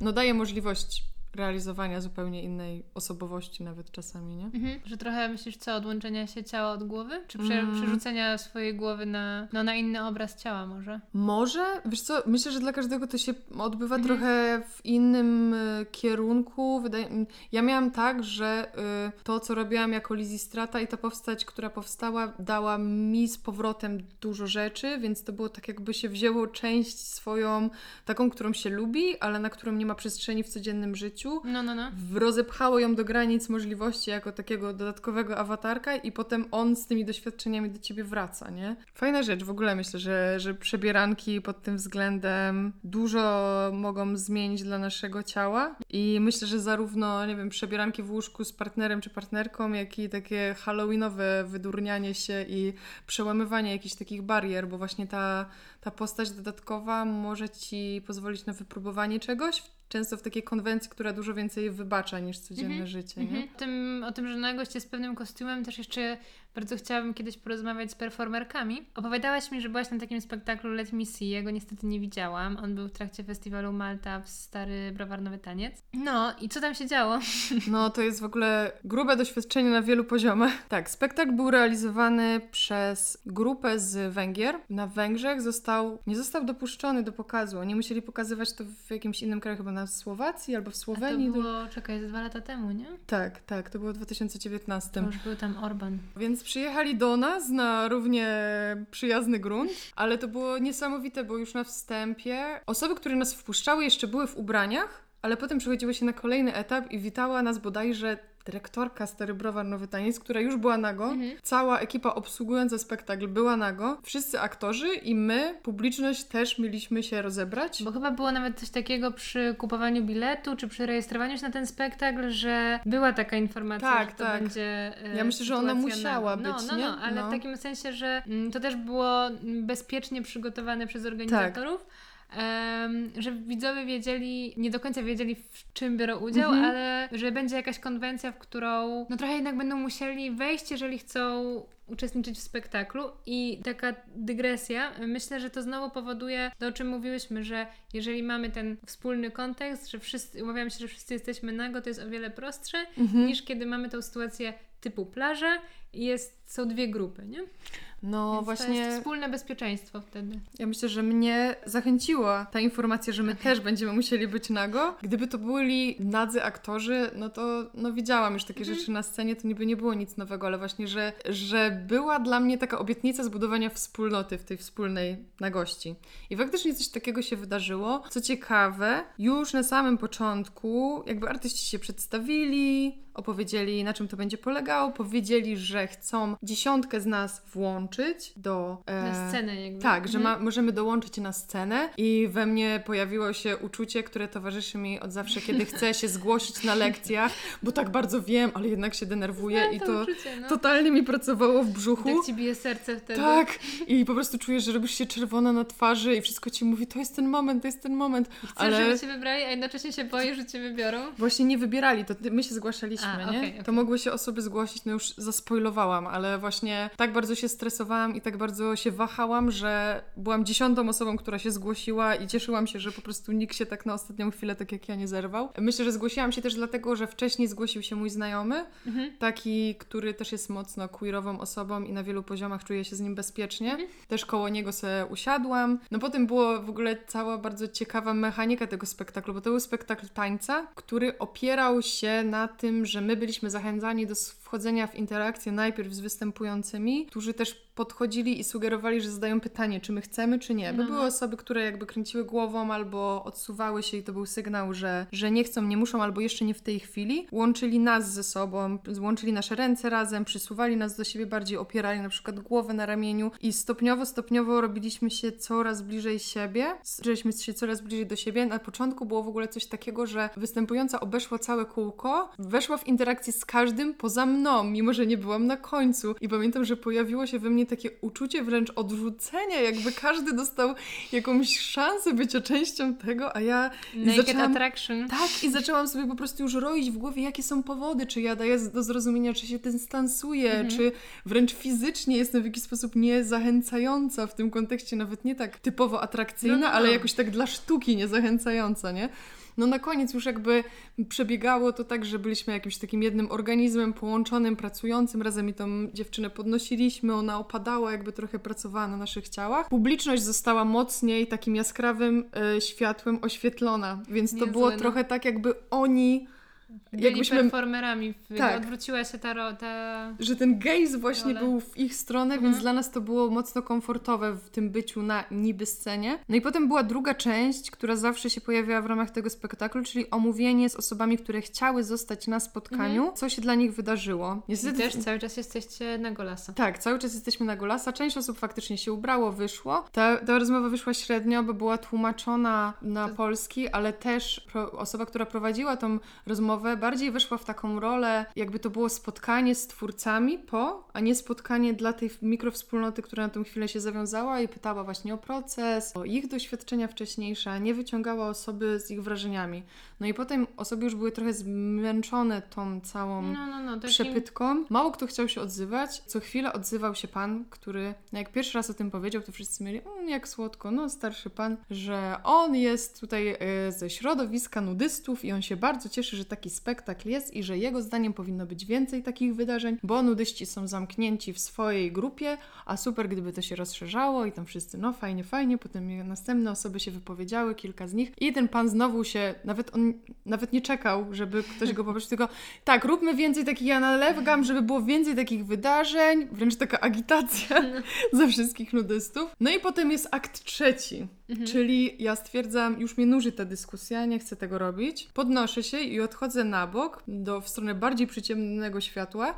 no daje możliwość realizowania zupełnie innej osobowości nawet czasami, nie? Mhm. Że trochę myślisz co, odłączenia się ciała od głowy? Czy prze, Mm. przerzucenia swojej głowy na, no, na inny obraz ciała może? Może? Wiesz co, myślę, że dla każdego to się odbywa Mhm. trochę w innym y, kierunku. Wydaje, ja miałam tak, że y, to, co robiłam jako Lizzie Strata i ta powstać, która powstała, dała mi z powrotem dużo rzeczy, więc to było tak jakby się wzięło część swoją, taką, którą się lubi, ale na którą nie ma przestrzeni w codziennym życiu. No, no, no. w- rozepchało ją do granic możliwości jako takiego dodatkowego awatarka i potem on z tymi doświadczeniami do ciebie wraca, nie? Fajna rzecz, w ogóle myślę, że, że przebieranki pod tym względem dużo mogą zmienić dla naszego ciała i myślę, że zarówno, nie wiem, przebieranki w łóżku z partnerem czy partnerką, jak i takie halloweenowe wydurnianie się i przełamywanie jakichś takich barier, bo właśnie ta, ta postać dodatkowa może ci pozwolić na wypróbowanie czegoś, często w takiej konwencji, która dużo więcej wybacza niż codzienne Mhm, życie, nie? Mhm. O, tym, o tym, że nagość jest pewnym kostiumem, też jeszcze bardzo chciałabym kiedyś porozmawiać z performerkami. Opowiadałaś mi, że byłaś na takim spektaklu Let Me See, ja go niestety nie widziałam. On był w trakcie festiwalu Malta w Stary Browar Nowy Taniec. No i co tam się działo? No, to jest w ogóle grube doświadczenie na wielu poziomach. Tak, spektakl był realizowany przez grupę z Węgier. Na Węgrzech został, nie został dopuszczony do pokazu. Oni musieli pokazywać to w jakimś innym kraju, chyba na Słowacji albo w A to Słowenii. było, czekaj, dwa lata temu, nie? Tak, tak, to było w 2019. To już był tam Orban. Więc przyjechali do nas na równie przyjazny grunt, ale to było niesamowite, bo już na wstępie osoby, które nas wpuszczały, jeszcze były w ubraniach, ale potem przechodziły się na kolejny etap i witała nas bodajże dyrektorka Stary Browar Nowy Taniec, która już była nago. Mhm. Cała ekipa obsługująca spektakl była nago. Wszyscy aktorzy i my, publiczność, też mieliśmy się rozebrać. Bo chyba było nawet coś takiego przy kupowaniu biletu, czy przy rejestrowaniu się na ten spektakl, że była taka informacja, Tak, że to tak. będzie. e, Ja myślę, że ona musiała nago. być, no, no, nie? No, ale No. w takim sensie, że mm, to też było bezpiecznie przygotowane przez organizatorów. em, że widzowie wiedzieli, nie do końca wiedzieli, w czym biorą udział, Mhm. ale że będzie jakaś konwencja, w którą no trochę jednak będą musieli wejść, jeżeli chcą uczestniczyć w spektaklu i taka dygresja, myślę, że to znowu powoduje to, o czym mówiłyśmy, że jeżeli mamy ten wspólny kontekst, że wszyscy, umawiamy się, że wszyscy jesteśmy nago, to jest o wiele prostsze, Mhm. niż kiedy mamy tą sytuację typu plaża jest, są dwie grupy, nie? No Więc właśnie. To jest wspólne bezpieczeństwo wtedy. Ja myślę, że mnie zachęciła ta informacja, że my też będziemy musieli być nago. Gdyby to byli nadzy aktorzy, no to no widziałam już takie Mhm. rzeczy na scenie, to niby nie było nic nowego, ale właśnie, że, że była dla mnie taka obietnica zbudowania wspólnoty w tej wspólnej nagości. I faktycznie coś takiego się wydarzyło. Co ciekawe, już na samym początku jakby artyści się przedstawili, opowiedzieli na czym to będzie polegało, powiedzieli, że chcą dziesiątkę z nas włączyć do... e, Na scenę jakby. tak, że Mhm. ma, możemy dołączyć na scenę i we mnie pojawiło się uczucie, które towarzyszy mi od zawsze, kiedy chcę się (laughs) zgłosić na lekcjach, bo tak bardzo wiem, ale jednak się denerwuję Znam i to to uczucie, no. totalnie mi pracowało w brzuchu. Tak ci bije serce wtedy. Tak, (laughs) i po prostu czujesz, że robisz się czerwona na twarzy i wszystko ci mówi, to jest ten moment, to jest ten moment, Chcesz, ale żeby cię wybrali, a jednocześnie się boisz, że cię wybiorą. właśnie nie wybierali, to my się zgłaszaliśmy, A, nie? okej, To okej. mogły się osoby zgłosić, no już zaspoilowałam, ale właśnie tak bardzo się stresowałam i tak bardzo się wahałam, że byłam dziesiątą osobą, która się zgłosiła i cieszyłam się, że po prostu nikt się tak na ostatnią chwilę, tak jak ja, nie zerwał. Myślę, że zgłosiłam się też dlatego, że wcześniej zgłosił się mój znajomy, Mhm. taki, który też jest mocno queerową osobą i na wielu poziomach czuję się z nim bezpiecznie. Mhm. Też koło niego sobie usiadłam. No potem było w ogóle cała bardzo ciekawa mechanika tego spektaklu, bo to był spektakl tańca, który opierał się na tym, że my byliśmy zachęcani do wchodzenia w interakcję najpierw z występującymi, którzy też podchodzili i sugerowali, że zadają pytanie, czy my chcemy, czy nie. Bo No, no. były osoby, które jakby kręciły głową albo odsuwały się i to był sygnał, że, że nie chcą, nie muszą albo jeszcze nie w tej chwili. Łączyli nas ze sobą, łączyli nasze ręce razem, przysuwali nas do siebie bardziej, opierali na przykład głowę na ramieniu i stopniowo, stopniowo robiliśmy się coraz bliżej siebie, żeśmy się coraz bliżej do siebie. Na początku było w ogóle coś takiego, że występująca obeszła całe kółko, weszła w interakcję z każdym poza mną, mimo że nie byłam na końcu. I pamiętam, że pojawiło się we mnie takie uczucie wręcz odrzucenia, jakby każdy dostał jakąś szansę bycia częścią tego, a ja Naked zaczęłam... attraction. Tak, i zaczęłam sobie po prostu już roić w głowie, jakie są powody, czy ja daję do zrozumienia, czy się dystansuję, Mhm. czy wręcz fizycznie jestem w jakiś sposób niezachęcająca w tym kontekście, nawet nie tak typowo atrakcyjna, No, no, ale jakoś tak dla sztuki niezachęcająca, nie? No na koniec już jakby przebiegało to tak, że byliśmy jakimś takim jednym organizmem połączonym, pracującym, razem i tą dziewczynę podnosiliśmy, ona opadała, jakby trochę pracowała na naszych ciałach. Publiczność została mocniej takim jaskrawym e, światłem oświetlona, więc to było no. trochę tak jakby oni Byli jakbyśmy- performerami. W, Tak. Odwróciła się ta, ta... że ten gaze właśnie był w ich stronę, Mhm. więc dla nas to było mocno komfortowe w tym byciu na niby scenie. No i potem była druga część, która zawsze się pojawiała w ramach tego spektaklu, czyli omówienie z osobami, które chciały zostać na spotkaniu, co się dla nich wydarzyło. I Niestety też cały czas jesteście na golasa. tak, cały czas jesteśmy na Golasa. Część osób faktycznie się ubrało, wyszło. Ta, ta rozmowa wyszła średnio, bo była tłumaczona na To- polski, ale też pro, osoba, która prowadziła tą rozmowę, bardziej weszła w taką rolę, jakby to było spotkanie z twórcami po, a nie spotkanie dla tej mikrowspólnoty, która na tą chwilę się zawiązała i pytała właśnie o proces, o ich doświadczenia wcześniejsze, a nie wyciągała osoby z ich wrażeniami. No i potem osoby już były trochę zmęczone tą całą No, no, no. Przepytką. Mało kto chciał się odzywać. Co chwilę odzywał się pan, który no jak pierwszy raz o tym powiedział, to wszyscy mieli, mm, jak słodko, no starszy pan, że on jest tutaj e, ze środowiska nudystów i on się bardzo cieszy, że taki spektakl jest i że jego zdaniem powinno być więcej takich wydarzeń, bo nudyści są zamknięci w swojej grupie, a super gdyby to się rozszerzało i tam wszyscy, no fajnie, fajnie, potem następne osoby się wypowiedziały, kilka z nich i ten pan znowu się, nawet on nawet nie czekał, żeby ktoś go poprosił, tylko tak, róbmy więcej takich, ja nalegam, żeby było więcej takich wydarzeń, wręcz taka agitacja (laughs) za wszystkich nudystów. No i potem jest akt trzeci, czyli ja stwierdzam, już mnie nuży ta dyskusja, nie chcę tego robić. Podnoszę się i odchodzę na bok, do, w stronę bardziej przyciemnionego światła,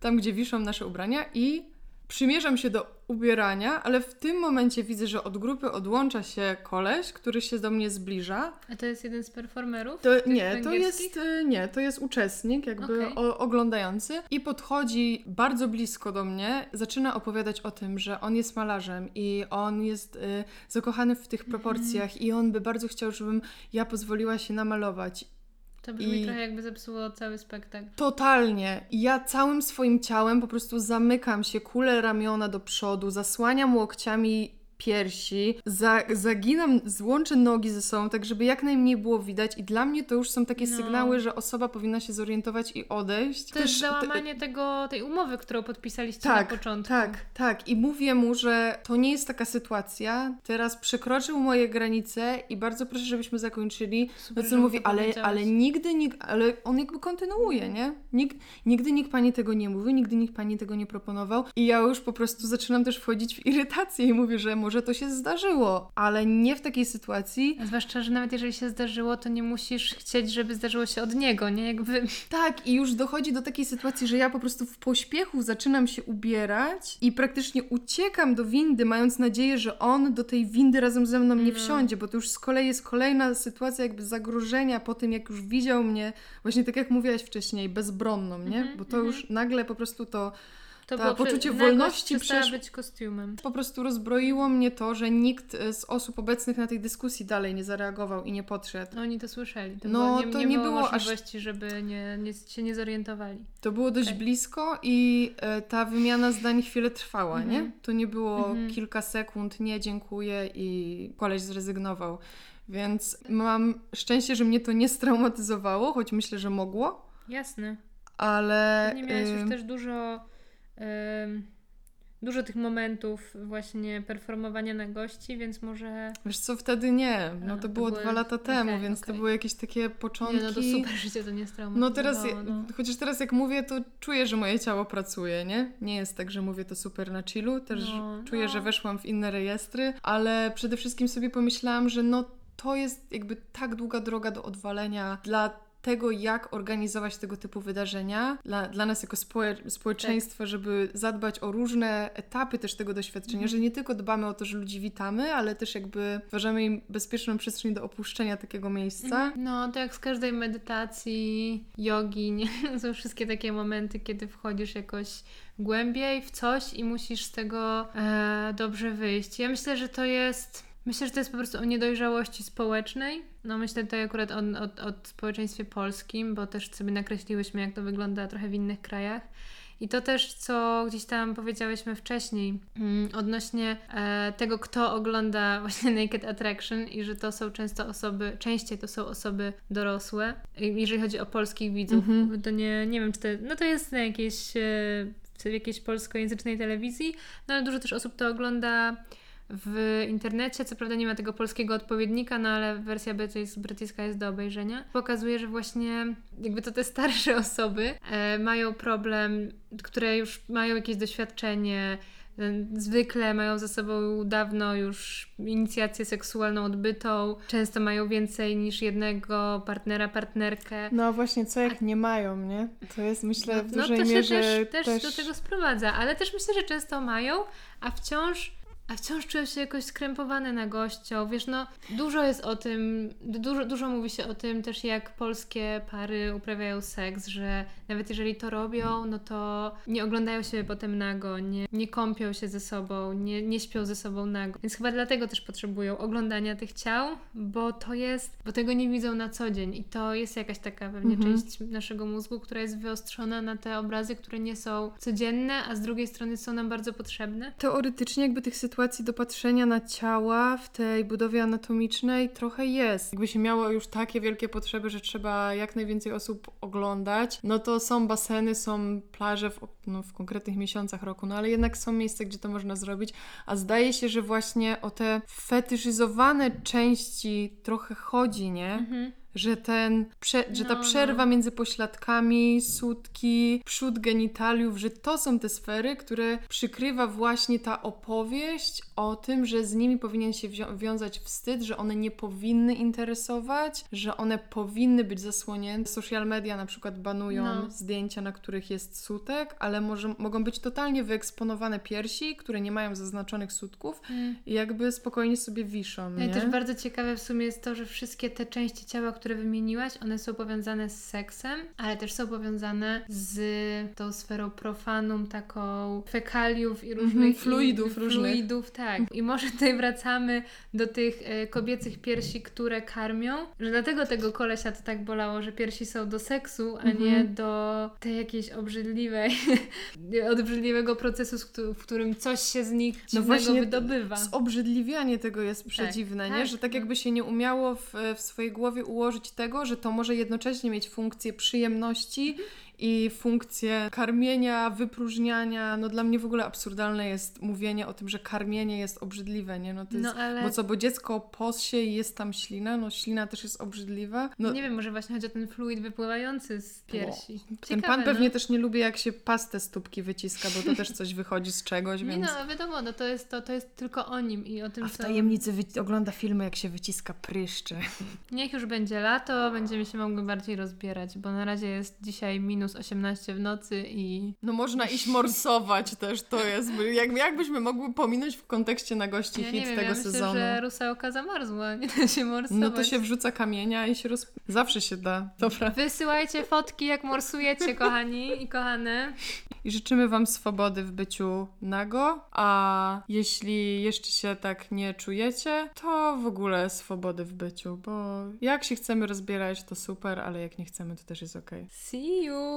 tam gdzie wiszą nasze ubrania i przymierzam się do ubierania, ale w tym momencie widzę, że od grupy odłącza się koleś, który się do mnie zbliża. A to jest jeden z performerów? To, nie, to jest, y, nie, to jest uczestnik, jakby Okej. o, oglądający i podchodzi bardzo blisko do mnie, zaczyna opowiadać o tym, że on jest malarzem i on jest y, zakochany w tych proporcjach i on by bardzo chciał, żebym ja pozwoliła się namalować. To brzmi I- trochę jakby zepsuło cały spektakl. Totalnie. Ja całym swoim ciałem po prostu zamykam się, kulę ramiona do przodu, zasłaniam łokciami piersi, za, zaginam, złączę nogi ze sobą, tak żeby jak najmniej było widać i dla mnie to już są takie No. sygnały, że osoba powinna się zorientować i odejść. To jest załamanie tego, tej umowy, którą podpisaliście tak, na początku. Tak, tak. I mówię mu, że to nie jest taka sytuacja. Teraz przekroczył moje granice i bardzo proszę, żebyśmy zakończyli. Super, No co mu mówi, ale, ale nigdy, nikt, ale on jakby kontynuuje, nie? Nikt, nigdy nikt pani tego nie mówił, nigdy nikt pani tego nie proponował. I ja już po prostu zaczynam też wchodzić w irytację i mówię, że może to się zdarzyło, ale nie w takiej sytuacji. Zwłaszcza, że nawet jeżeli się zdarzyło, to nie musisz chcieć, żeby zdarzyło się od niego, nie? Jakby... Tak, i już dochodzi do takiej sytuacji, że ja po prostu w pośpiechu zaczynam się ubierać i praktycznie uciekam do windy, mając nadzieję, że on do tej windy razem ze mną nie No. wsiądzie, bo to już z kolei jest kolejna sytuacja jakby zagrożenia po tym, jak już widział mnie, właśnie tak jak mówiłaś wcześniej, bezbronną, nie? Mhm, Bo to mhm. już nagle po prostu to To Ta było poczucie nagość wolności przestała być kostiumem. po prostu rozbroiło mnie to, że nikt e, z osób obecnych na tej dyskusji dalej nie zareagował i nie podszedł. No, Oni to słyszeli. To No, było, nie, to nie, nie było, było aż- możliwości, żeby nie, nie, się nie zorientowali. To było dość blisko i e, ta wymiana zdań chwilę trwała, Mhm. nie? To nie było Mhm. kilka sekund, nie, dziękuję i koleś zrezygnował. Więc mam szczęście, że mnie to nie straumatyzowało, choć myślę, że mogło, Jasne. ale... Nie miałeś już też dużo, dużo tych momentów właśnie performowania na gości, więc może... Wiesz co, wtedy nie. No A, to to było były- dwa lata temu, okej, więc to okej. były jakieś takie początki. Nie, no to super, że cię to nie straumatyzowało. No teraz, no. chociaż teraz jak mówię, to czuję, że moje ciało pracuje, nie? Nie jest tak, że mówię to super na chillu, też No, czuję, no. że weszłam w inne rejestry, ale przede wszystkim sobie pomyślałam, że no to jest jakby tak długa droga do odwalenia dla tego, jak organizować tego typu wydarzenia dla, dla nas jako społeczeństwa, społeczeństwa, żeby zadbać o różne etapy też tego doświadczenia, że nie tylko dbamy o to, że ludzi witamy, ale też jakby stwarzamy im bezpieczną przestrzeń do opuszczenia takiego miejsca. No, to jak z każdej medytacji, jogi, nie? (laughs) są wszystkie takie momenty, kiedy wchodzisz jakoś głębiej w coś i musisz z tego e, dobrze wyjść. Ja myślę, że to jest. Myślę, że to jest po prostu o niedojrzałości społecznej. No myślę tutaj akurat o, o, o społeczeństwie polskim, bo też sobie nakreśliłyśmy, jak to wygląda trochę w innych krajach. I to też, co gdzieś tam powiedziałyśmy wcześniej, mm, odnośnie e, tego, kto ogląda (laughs) właśnie Naked Attraction i że to są często osoby, częściej to są osoby dorosłe, jeżeli chodzi o polskich widzów. To nie, nie wiem, czy to, no to jest na jakiejś, e, w jakiejś polskojęzycznej telewizji, no ale dużo też osób to ogląda w internecie. Co prawda nie ma tego polskiego odpowiednika, no ale wersja brytyjs- brytyjska jest do obejrzenia. Pokazuje, że właśnie jakby to te starsze (laughs) osoby e, mają problem, które już mają jakieś doświadczenie. e, Zwykle mają za sobą dawno już inicjację seksualną odbytą, często mają więcej niż jednego partnera, partnerkę. No właśnie, co jak nie mają, nie? To jest myślę w No dużej to się mierze też, też, do tego sprowadza, ale też myślę, że często mają, a wciąż, a wciąż czują się jakoś skrępowane na gością. Wiesz, no dużo jest o tym, dużo, dużo mówi się o tym też, jak polskie pary uprawiają seks, że nawet jeżeli to robią, no to nie oglądają się potem nago, nie, nie kąpią się ze sobą, nie, nie śpią ze sobą nago. Więc chyba dlatego też potrzebują oglądania tych ciał, bo to jest, bo tego nie widzą na co dzień i to jest jakaś taka pewnie Mhm. część naszego mózgu, która jest wyostrzona na te obrazy, które nie są codzienne, a z drugiej strony są nam bardzo potrzebne. Teoretycznie jakby tych sytuacji do patrzenia na ciała w tej budowie anatomicznej trochę jest. Jakby się miało już takie wielkie potrzeby, że trzeba jak najwięcej osób oglądać, no to są baseny, są plaże w, no, w konkretnych miesiącach roku, no ale jednak są miejsca, gdzie to można zrobić, a zdaje się, że właśnie o te fetyszyzowane części trochę chodzi, nie? Że, ten, prze, że ta No, przerwa między pośladkami, sutki, przód genitaliów, że to są te sfery, które przykrywa właśnie ta opowieść o tym, że z nimi powinien się wiązać wstyd, że one nie powinny interesować, że one powinny być zasłonięte. Social media na przykład banują No. zdjęcia, na których jest sutek, ale może, mogą być totalnie wyeksponowane piersi, które nie mają zaznaczonych sutków i jakby spokojnie sobie wiszą, No i też bardzo ciekawe w sumie jest to, że wszystkie te części ciała, które wymieniłaś, one są powiązane z seksem, ale też są powiązane z tą sferą profanum, taką fekaliów i różnych Mhm, fluidów i, różnych. Fluidów, tak. I może tutaj wracamy do tych e, kobiecych piersi, które karmią, że dlatego tego kolesia to tak bolało, że piersi są do seksu, a Mhm. nie do tej jakiejś obrzydliwej, (laughs) obrzydliwego procesu, w którym coś się z nich No właśnie wydobywa. Zobrzydliwianie tego jest przedziwne, nie? tak, Że tak no. jakby się nie umiało w, w swojej głowie ułożyć tego, że to może jednocześnie mieć funkcję przyjemności Mhm. I funkcję karmienia, wypróżniania. No dla mnie w ogóle absurdalne jest mówienie o tym, że karmienie jest obrzydliwe, nie? No to jest, No, ale- Bo co, bo dziecko possie i jest tam ślina, no ślina też jest obrzydliwa. No, Nie wiem, może właśnie chodzi o ten fluid wypływający z piersi. ten Ciekawe, pan pewnie no. też nie lubi, jak się pastę stópki wyciska, bo to też coś wychodzi z czegoś, (laughs) Nie więc... no, wiadomo, no to jest, to, to jest tylko o nim i o tym, A w tajemnicy wy- ogląda filmy, jak się wyciska pryszcze. Niech już będzie lato, będziemy się mogły bardziej rozbierać, bo na razie jest dzisiaj minus 18 w nocy i... No można iść morsować też, to jest. Jak, jakbyśmy mogły pominąć w kontekście na gości Ja hit nie wiem, tego ja myślę, sezonu? że rusałka zamarzła, (laughs) nie da się morsować. No to się wrzuca kamienia i się roz... Zawsze się da. Dobra. Wysyłajcie fotki, jak morsujecie, kochani i kochane. I życzymy Wam swobody w byciu nago, a jeśli jeszcze się tak nie czujecie, to w ogóle swobody w byciu, bo jak się chcemy rozbierać, to super, ale jak nie chcemy, to też jest okej. See you!